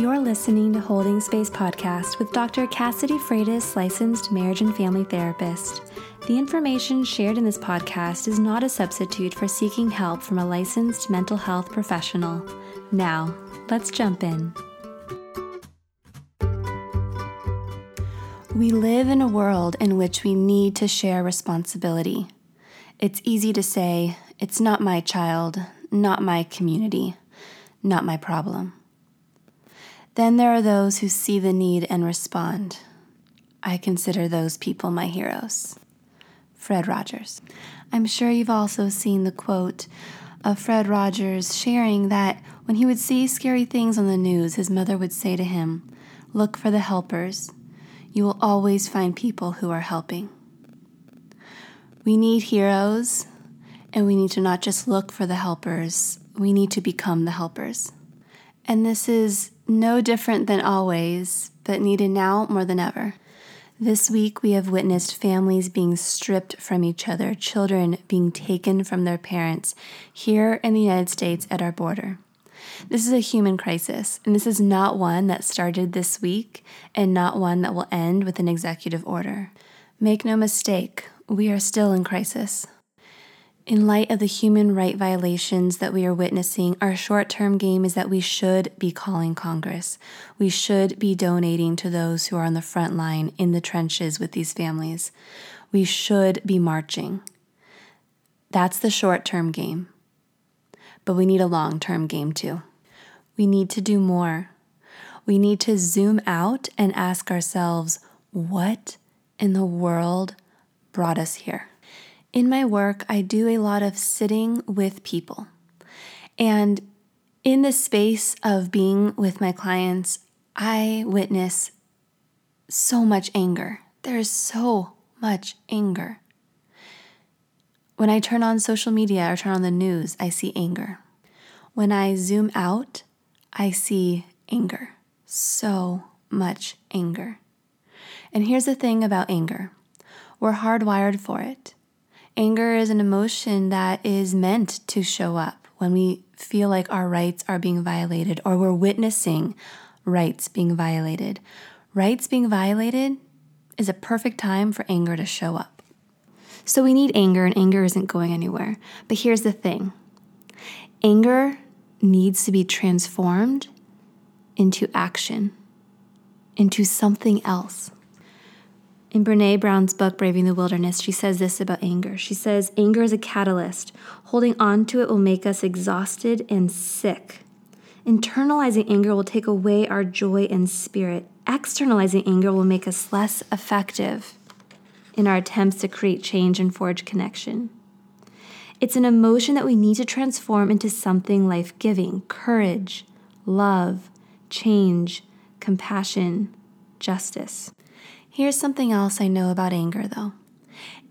You're listening to Holding Space Podcast with Dr. Cassidy Freitas, licensed marriage and family therapist. The information shared in this podcast is not a substitute for seeking help from a licensed mental health professional. Now, let's jump in. We live in a world in which we need to share responsibility. It's easy to say, it's not my child, not my community, not my problem. Then there are those who see the need and respond. I consider those people my heroes. Fred Rogers. I'm sure you've also seen the quote of Fred Rogers sharing that when he would see scary things on the news, his mother would say to him, Look for the helpers. You will always find people who are helping. We need heroes, and we need to not just look for the helpers, we need to become the helpers. And this is no different than always, but needed now more than ever. This week, we have witnessed families being stripped from each other, children being taken from their parents here in the United States at our border. This is a human crisis, and this is not one that started this week and not one that will end with an executive order. Make no mistake, we are still in crisis. In light of the human right violations that we are witnessing, our short term game is that we should be calling Congress. We should be donating to those who are on the front line in the trenches with these families. We should be marching. That's the short term game. But we need a long term game too. We need to do more. We need to zoom out and ask ourselves, what in the world brought us here? In my work, I do a lot of sitting with people. And in the space of being with my clients, I witness so much anger. There is so much anger. When I turn on social media or turn on the news, I see anger. When I zoom out, I see anger. So much anger. And here's the thing about anger we're hardwired for it. Anger is an emotion that is meant to show up when we feel like our rights are being violated or we're witnessing rights being violated. Rights being violated is a perfect time for anger to show up. So we need anger, and anger isn't going anywhere. But here's the thing anger needs to be transformed into action, into something else. In Brene Brown's book, Braving the Wilderness, she says this about anger. She says, Anger is a catalyst. Holding on to it will make us exhausted and sick. Internalizing anger will take away our joy and spirit. Externalizing anger will make us less effective in our attempts to create change and forge connection. It's an emotion that we need to transform into something life giving courage, love, change, compassion, justice. Here's something else I know about anger, though.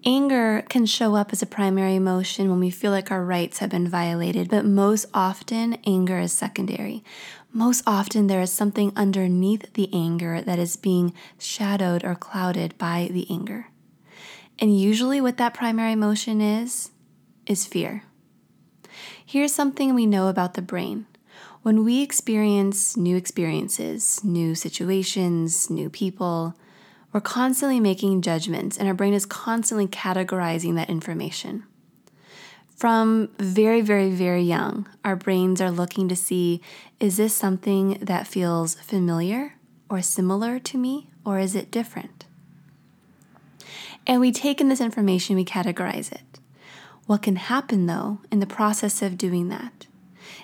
Anger can show up as a primary emotion when we feel like our rights have been violated, but most often, anger is secondary. Most often, there is something underneath the anger that is being shadowed or clouded by the anger. And usually, what that primary emotion is, is fear. Here's something we know about the brain. When we experience new experiences, new situations, new people, we're constantly making judgments, and our brain is constantly categorizing that information. From very, very, very young, our brains are looking to see is this something that feels familiar or similar to me, or is it different? And we take in this information, we categorize it. What can happen, though, in the process of doing that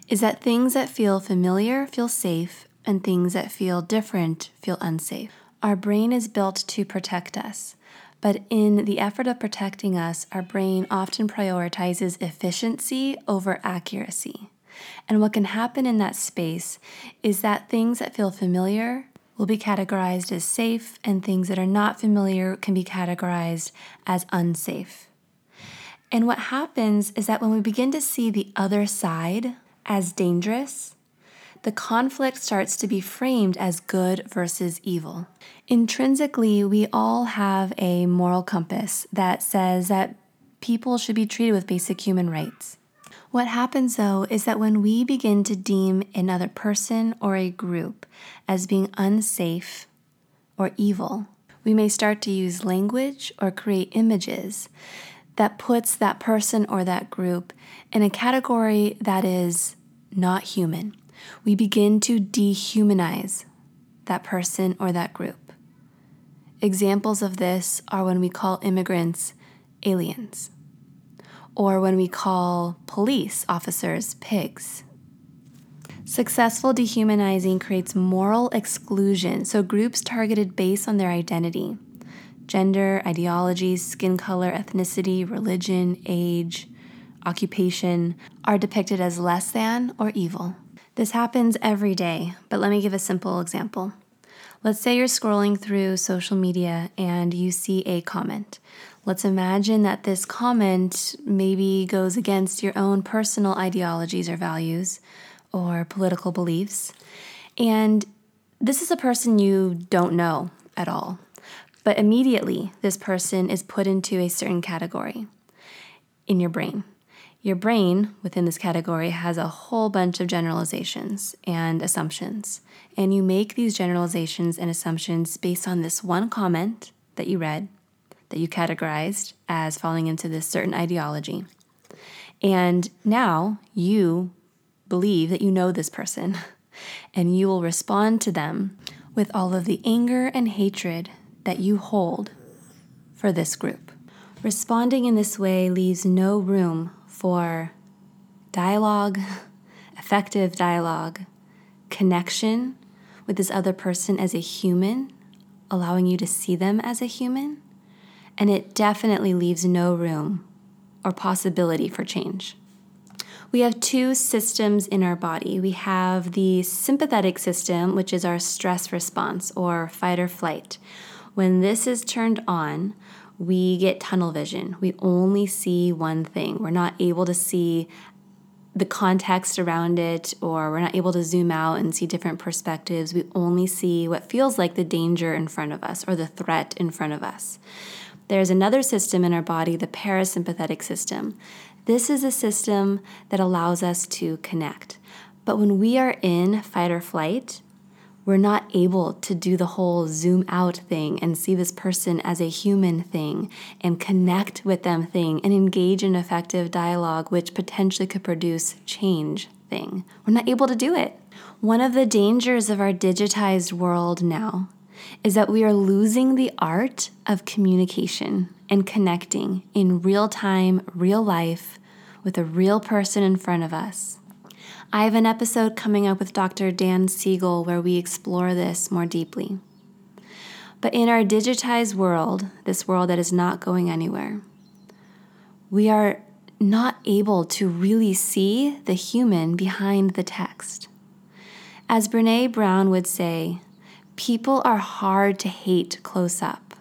is that things that feel familiar feel safe, and things that feel different feel unsafe. Our brain is built to protect us, but in the effort of protecting us, our brain often prioritizes efficiency over accuracy. And what can happen in that space is that things that feel familiar will be categorized as safe, and things that are not familiar can be categorized as unsafe. And what happens is that when we begin to see the other side as dangerous, the conflict starts to be framed as good versus evil. Intrinsically, we all have a moral compass that says that people should be treated with basic human rights. What happens though is that when we begin to deem another person or a group as being unsafe or evil, we may start to use language or create images that puts that person or that group in a category that is not human. We begin to dehumanize that person or that group. Examples of this are when we call immigrants aliens or when we call police officers pigs. Successful dehumanizing creates moral exclusion, so groups targeted based on their identity gender, ideologies, skin color, ethnicity, religion, age, occupation are depicted as less than or evil. This happens every day, but let me give a simple example. Let's say you're scrolling through social media and you see a comment. Let's imagine that this comment maybe goes against your own personal ideologies or values or political beliefs. And this is a person you don't know at all. But immediately, this person is put into a certain category in your brain. Your brain within this category has a whole bunch of generalizations and assumptions. And you make these generalizations and assumptions based on this one comment that you read that you categorized as falling into this certain ideology. And now you believe that you know this person, and you will respond to them with all of the anger and hatred that you hold for this group. Responding in this way leaves no room for dialogue, effective dialogue, connection with this other person as a human, allowing you to see them as a human, and it definitely leaves no room or possibility for change. We have two systems in our body. We have the sympathetic system, which is our stress response or fight or flight. When this is turned on, we get tunnel vision. We only see one thing. We're not able to see the context around it, or we're not able to zoom out and see different perspectives. We only see what feels like the danger in front of us or the threat in front of us. There's another system in our body, the parasympathetic system. This is a system that allows us to connect. But when we are in fight or flight, we're not able to do the whole zoom out thing and see this person as a human thing and connect with them thing and engage in effective dialogue, which potentially could produce change thing. We're not able to do it. One of the dangers of our digitized world now is that we are losing the art of communication and connecting in real time, real life, with a real person in front of us. I have an episode coming up with Dr. Dan Siegel where we explore this more deeply. But in our digitized world, this world that is not going anywhere, we are not able to really see the human behind the text. As Brene Brown would say, People are hard to hate close up,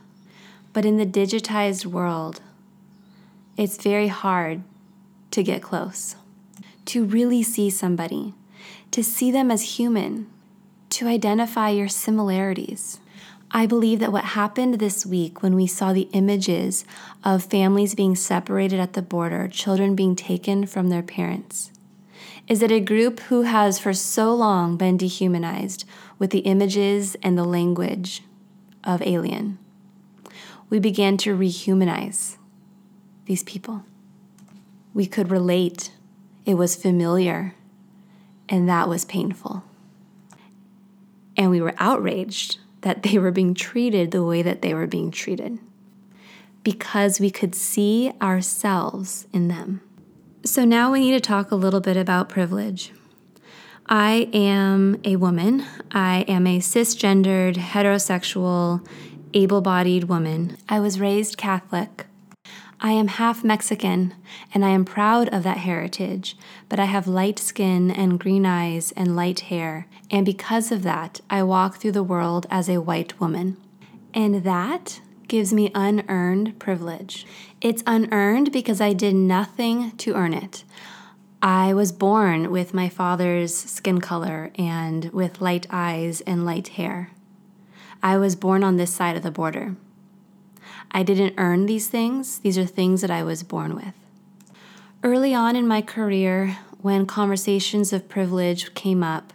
but in the digitized world, it's very hard to get close, to really see somebody, to see them as human, to identify your similarities. I believe that what happened this week when we saw the images of families being separated at the border, children being taken from their parents, is that a group who has for so long been dehumanized with the images and the language of Alien. We began to rehumanize these people. We could relate, it was familiar, and that was painful. And we were outraged that they were being treated the way that they were being treated because we could see ourselves in them. So now we need to talk a little bit about privilege. I am a woman. I am a cisgendered, heterosexual, able bodied woman. I was raised Catholic. I am half Mexican, and I am proud of that heritage, but I have light skin and green eyes and light hair, and because of that, I walk through the world as a white woman. And that gives me unearned privilege. It's unearned because I did nothing to earn it. I was born with my father's skin color and with light eyes and light hair. I was born on this side of the border. I didn't earn these things, these are things that I was born with. Early on in my career, when conversations of privilege came up,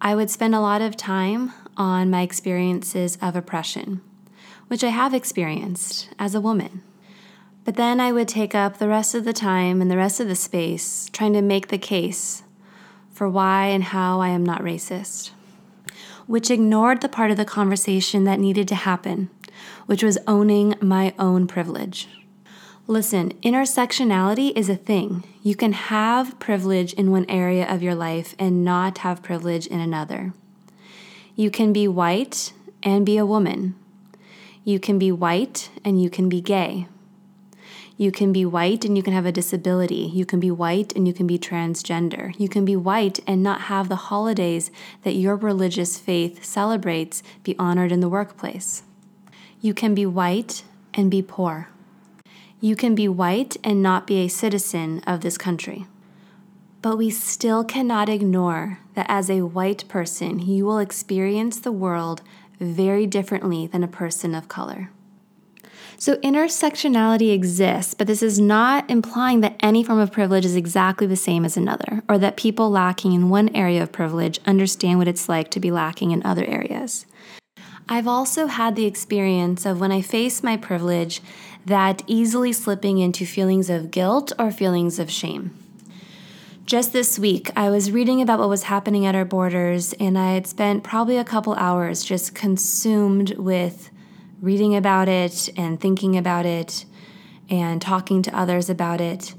I would spend a lot of time on my experiences of oppression, which I have experienced as a woman. But then I would take up the rest of the time and the rest of the space trying to make the case for why and how I am not racist, which ignored the part of the conversation that needed to happen, which was owning my own privilege. Listen, intersectionality is a thing. You can have privilege in one area of your life and not have privilege in another. You can be white and be a woman. You can be white and you can be gay. You can be white and you can have a disability. You can be white and you can be transgender. You can be white and not have the holidays that your religious faith celebrates be honored in the workplace. You can be white and be poor. You can be white and not be a citizen of this country. But we still cannot ignore that as a white person, you will experience the world very differently than a person of color. So, intersectionality exists, but this is not implying that any form of privilege is exactly the same as another, or that people lacking in one area of privilege understand what it's like to be lacking in other areas. I've also had the experience of when I face my privilege, that easily slipping into feelings of guilt or feelings of shame. Just this week, I was reading about what was happening at our borders, and I had spent probably a couple hours just consumed with reading about it and thinking about it and talking to others about it.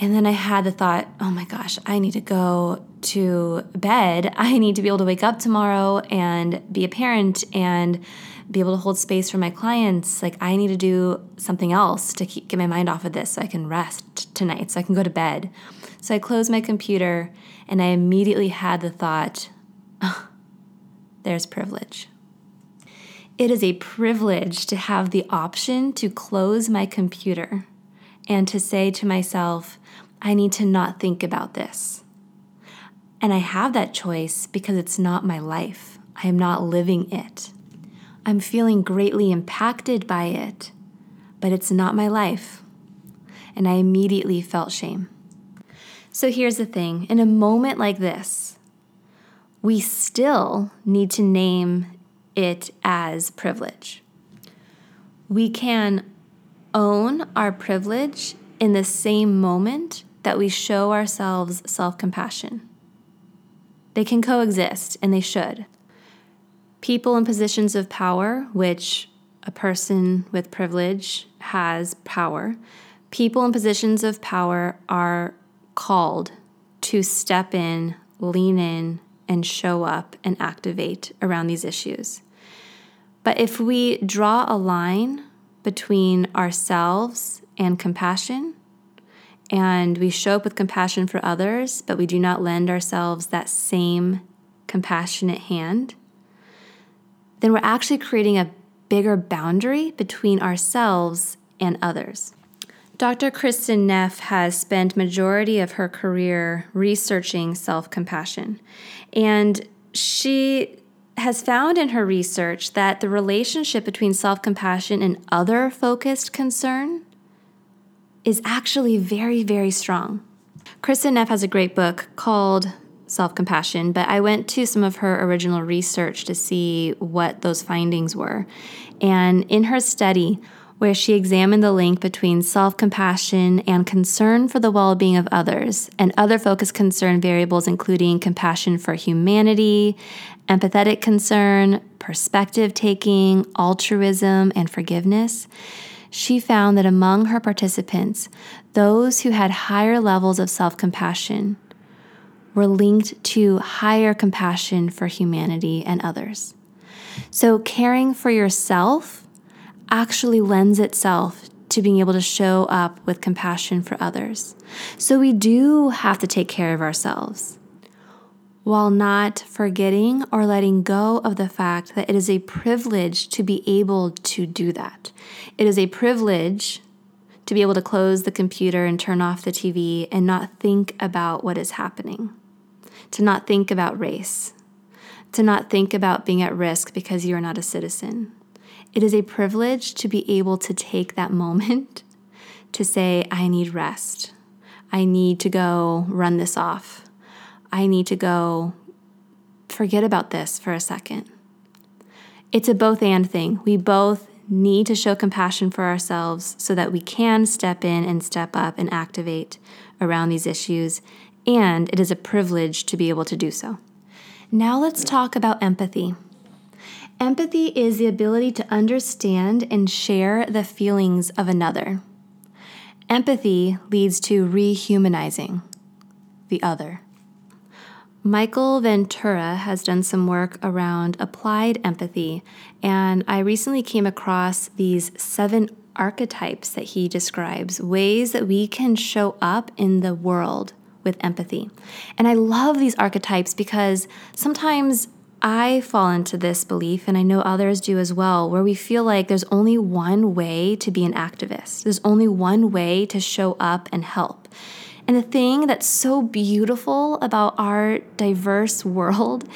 And then I had the thought, oh my gosh, I need to go to bed. I need to be able to wake up tomorrow and be a parent and be able to hold space for my clients. Like, I need to do something else to keep, get my mind off of this so I can rest tonight, so I can go to bed. So I closed my computer and I immediately had the thought, oh, there's privilege. It is a privilege to have the option to close my computer and to say to myself, I need to not think about this. And I have that choice because it's not my life. I am not living it. I'm feeling greatly impacted by it, but it's not my life. And I immediately felt shame. So here's the thing in a moment like this, we still need to name it as privilege. We can own our privilege in the same moment that we show ourselves self compassion. They can coexist, and they should. People in positions of power, which a person with privilege has power, people in positions of power are called to step in, lean in, and show up and activate around these issues. But if we draw a line between ourselves and compassion, and we show up with compassion for others, but we do not lend ourselves that same compassionate hand, then we're actually creating a bigger boundary between ourselves and others. Dr. Kristin Neff has spent majority of her career researching self-compassion, and she has found in her research that the relationship between self-compassion and other focused concern is actually very, very strong. Kristin Neff has a great book called Self Compassion, but I went to some of her original research to see what those findings were. And in her study, where she examined the link between self compassion and concern for the well being of others, and other focus concern variables, including compassion for humanity, empathetic concern, perspective taking, altruism, and forgiveness she found that among her participants, those who had higher levels of self compassion were linked to higher compassion for humanity and others. So, caring for yourself actually lends itself to being able to show up with compassion for others. So, we do have to take care of ourselves while not forgetting or letting go of the fact that it is a privilege to be able to do that. It is a privilege to be able to close the computer and turn off the TV and not think about what is happening, to not think about race, to not think about being at risk because you are not a citizen. It is a privilege to be able to take that moment to say, I need rest. I need to go run this off. I need to go forget about this for a second. It's a both and thing. We both need to show compassion for ourselves so that we can step in and step up and activate around these issues. And it is a privilege to be able to do so. Now let's talk about empathy. Empathy is the ability to understand and share the feelings of another. Empathy leads to rehumanizing the other. Michael Ventura has done some work around applied empathy, and I recently came across these seven archetypes that he describes, ways that we can show up in the world with empathy. And I love these archetypes because sometimes I fall into this belief, and I know others do as well, where we feel like there's only one way to be an activist, there's only one way to show up and help. And the thing that's so beautiful about our diverse world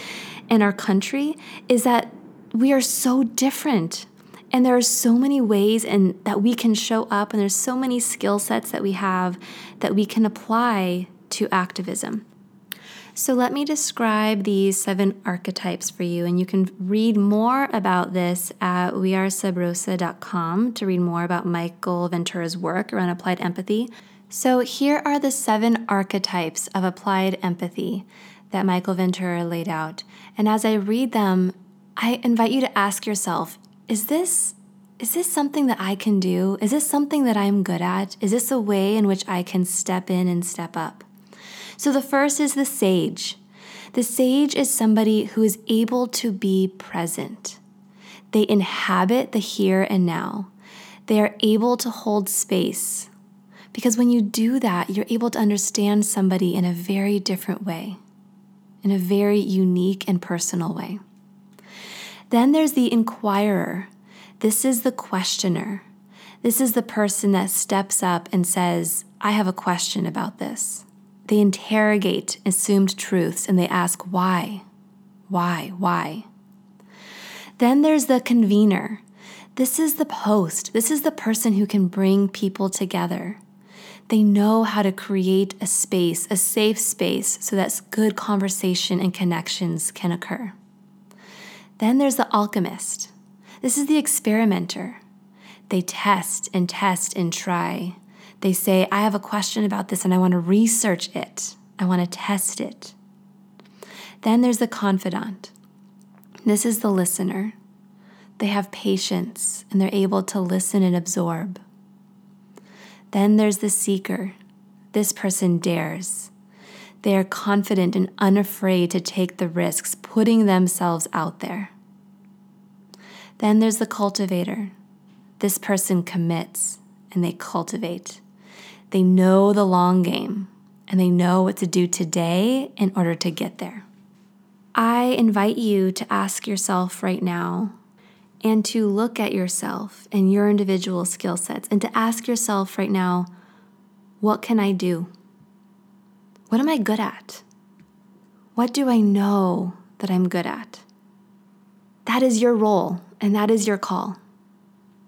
and our country is that we are so different. And there are so many ways and that we can show up and there's so many skill sets that we have that we can apply to activism. So let me describe these seven archetypes for you, and you can read more about this at wearesubrosa.com to read more about Michael Ventura's work around applied empathy. So, here are the seven archetypes of applied empathy that Michael Ventura laid out. And as I read them, I invite you to ask yourself is this is this something that I can do? Is this something that I'm good at? Is this a way in which I can step in and step up? So, the first is the sage. The sage is somebody who is able to be present. They inhabit the here and now. They are able to hold space because when you do that, you're able to understand somebody in a very different way, in a very unique and personal way. Then there's the inquirer. This is the questioner. This is the person that steps up and says, I have a question about this. They interrogate assumed truths and they ask, why? Why? Why? Then there's the convener. This is the host. This is the person who can bring people together. They know how to create a space, a safe space, so that good conversation and connections can occur. Then there's the alchemist. This is the experimenter. They test and test and try. They say, I have a question about this and I want to research it, I want to test it. Then there's the confidant. This is the listener. They have patience and they're able to listen and absorb. Then there's the seeker. This person dares. They are confident and unafraid to take the risks, putting themselves out there. Then there's the cultivator. This person commits and they cultivate. They know the long game and they know what to do today in order to get there. I invite you to ask yourself right now and to look at yourself and your individual skill sets and to ask yourself right now, what can I do? What am I good at? What do I know that I'm good at? That is your role and that is your call.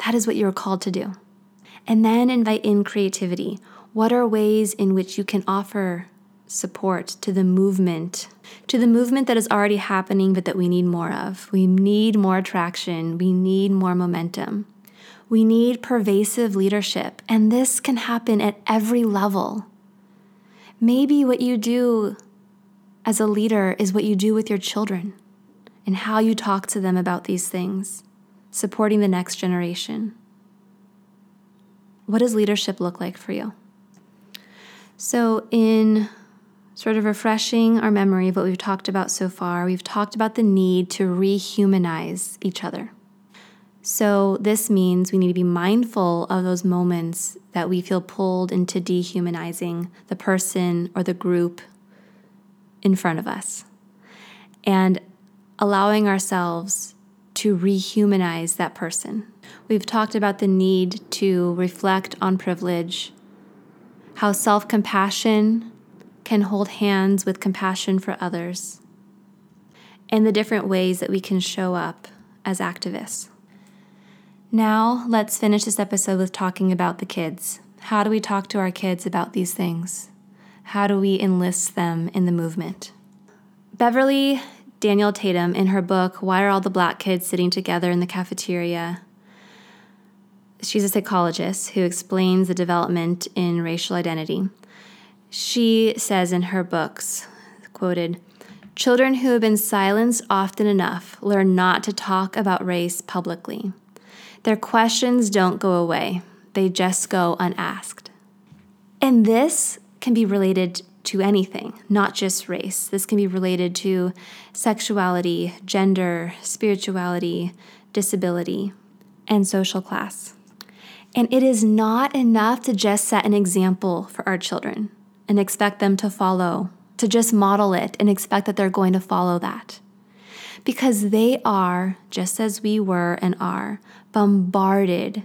That is what you're called to do. And then invite in creativity. What are ways in which you can offer support to the movement, to the movement that is already happening, but that we need more of. We need more traction. We need more momentum. We need pervasive leadership, and this can happen at every level. Maybe what you do as a leader is what you do with your children and how you talk to them about these things, supporting the next generation. What does leadership look like for you? So, in sort of refreshing our memory of what we've talked about so far, we've talked about the need to rehumanize each other. So, this means we need to be mindful of those moments that we feel pulled into dehumanizing the person or the group in front of us and allowing ourselves to rehumanize that person. We've talked about the need to reflect on privilege, how self compassion can hold hands with compassion for others, and the different ways that we can show up as activists. Now, let's finish this episode with talking about the kids. How do we talk to our kids about these things? How do we enlist them in the movement? Beverly Daniel Tatum, in her book, Why Are All the Black Kids Sitting Together in the Cafeteria? She's a psychologist who explains the development in racial identity. She says in her books, quoted, Children who have been silenced often enough learn not to talk about race publicly. Their questions don't go away, they just go unasked. And this can be related to anything, not just race. This can be related to sexuality, gender, spirituality, disability, and social class. And it is not enough to just set an example for our children and expect them to follow, to just model it and expect that they're going to follow that. Because they are, just as we were and are, bombarded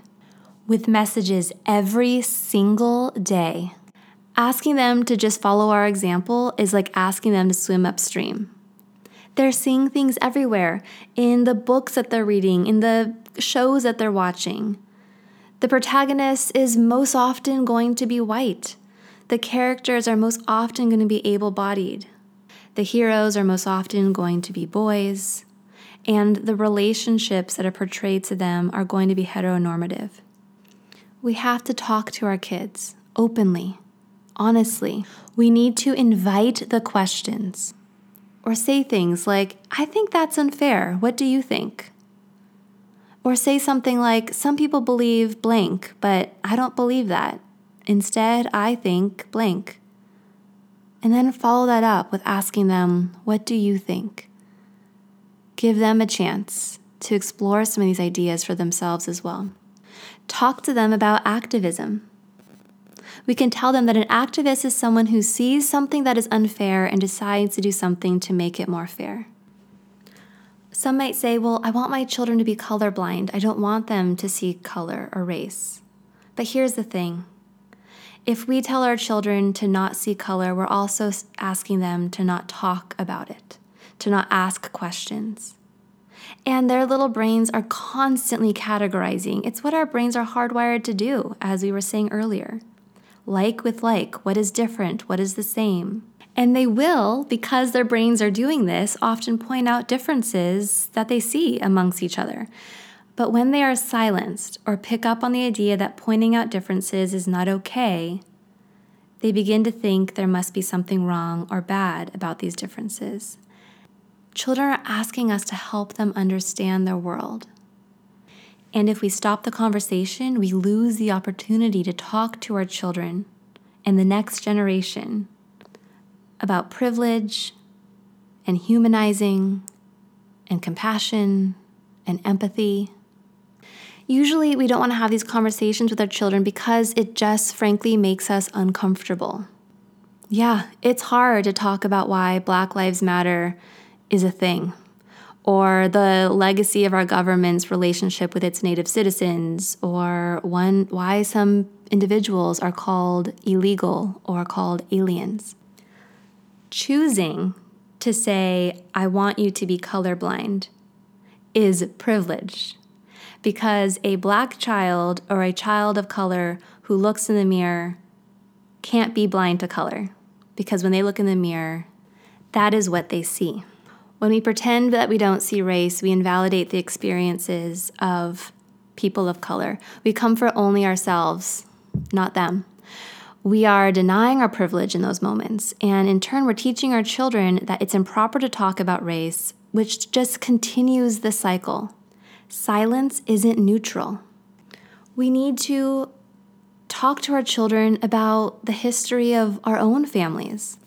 with messages every single day Asking them to just follow our example is like asking them to swim upstream. They're seeing things everywhere in the books that they're reading, in the shows that they're watching. The protagonist is most often going to be white. The characters are most often going to be able bodied. The heroes are most often going to be boys. And the relationships that are portrayed to them are going to be heteronormative. We have to talk to our kids openly honestly. We need to invite the questions or say things like, I think that's unfair. What do you think? Or say something like, Some people believe blank, but I don't believe that. Instead, I think blank. And then follow that up with asking them, What do you think? Give them a chance to explore some of these ideas for themselves as well. Talk to them about activism we can tell them that an activist is someone who sees something that is unfair and decides to do something to make it more fair. Some might say, Well, I want my children to be colorblind. I don't want them to see color or race. But here's the thing if we tell our children to not see color, we're also asking them to not talk about it, to not ask questions. And their little brains are constantly categorizing. It's what our brains are hardwired to do, as we were saying earlier like with like, what is different, what is the same. And they will, because their brains are doing this, often point out differences that they see amongst each other. But when they are silenced or pick up on the idea that pointing out differences is not okay, they begin to think there must be something wrong or bad about these differences. Children are asking us to help them understand their world. And if we stop the conversation, we lose the opportunity to talk to our children and the next generation about privilege and humanizing and compassion and empathy. Usually, we don't want to have these conversations with our children because it just frankly makes us uncomfortable. Yeah, it's hard to talk about why Black Lives Matter is a thing or the legacy of our government's relationship with its native citizens, or one, why some individuals are called illegal or called aliens. Choosing to say, I want you to be colorblind, is privilege because a black child or a child of color who looks in the mirror can't be blind to color because when they look in the mirror, that is what they see. When we pretend that we don't see race, we invalidate the experiences of people of color. We comfort only ourselves, not them. We are denying our privilege in those moments. And in turn, we're teaching our children that it's improper to talk about race, which just continues the cycle. Silence isn't neutral. We need to talk to our children about the history of our own families.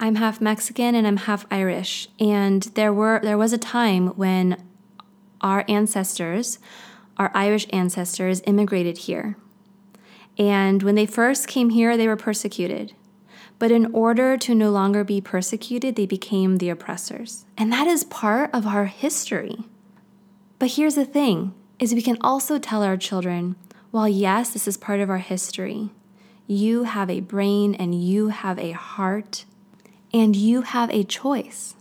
I'm half Mexican and I'm half Irish. And there were there was a time when our ancestors, our Irish ancestors immigrated here. And when they first came here, they were persecuted. But in order to no longer be persecuted, they became the oppressors. And that is part of our history. But here's the thing is we can also tell our children, while yes, this is part of our history, you have a brain and you have a heart and you have a choice.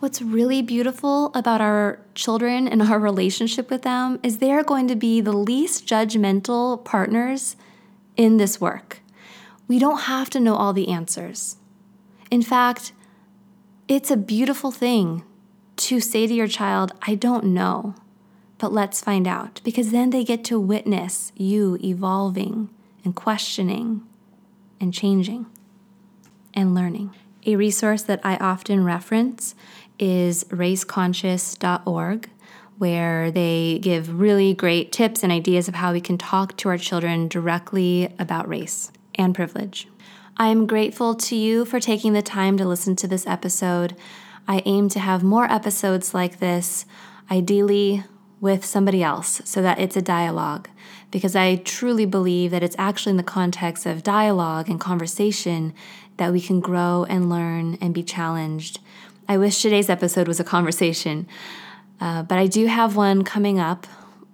What's really beautiful about our children and our relationship with them is they are going to be the least judgmental partners in this work. We don't have to know all the answers. In fact, it's a beautiful thing to say to your child, I don't know, but let's find out, because then they get to witness you evolving and questioning and changing and learning. A resource that I often reference is raceconscious.org, where they give really great tips and ideas of how we can talk to our children directly about race and privilege. I am grateful to you for taking the time to listen to this episode. I aim to have more episodes like this, ideally with somebody else, so that it's a dialogue. Because I truly believe that it's actually in the context of dialogue and conversation that we can grow and learn and be challenged. I wish today's episode was a conversation, uh, but I do have one coming up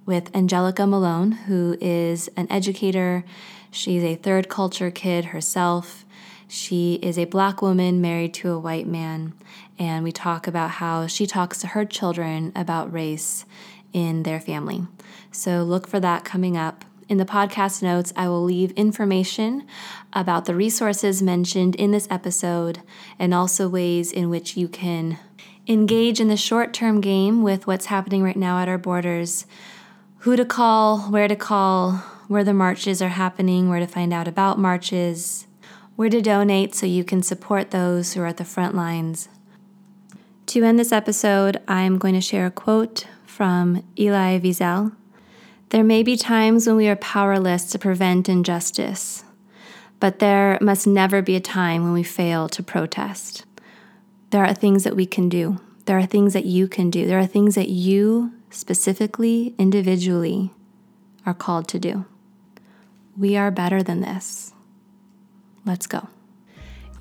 with Angelica Malone, who is an educator. She's a third culture kid herself. She is a black woman married to a white man, and we talk about how she talks to her children about race in their family. So look for that coming up. In the podcast notes, I will leave information about the resources mentioned in this episode and also ways in which you can engage in the short term game with what's happening right now at our borders who to call, where to call, where the marches are happening, where to find out about marches, where to donate so you can support those who are at the front lines. To end this episode, I'm going to share a quote from Elie Wiesel. There may be times when we are powerless to prevent injustice, but there must never be a time when we fail to protest. There are things that we can do. There are things that you can do. There are things that you, specifically, individually, are called to do. We are better than this. Let's go.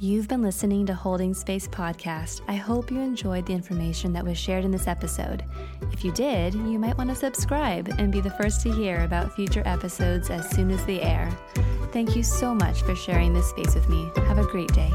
You've been listening to Holding Space Podcast. I hope you enjoyed the information that was shared in this episode. If you did, you might want to subscribe and be the first to hear about future episodes as soon as they air. Thank you so much for sharing this space with me. Have a great day.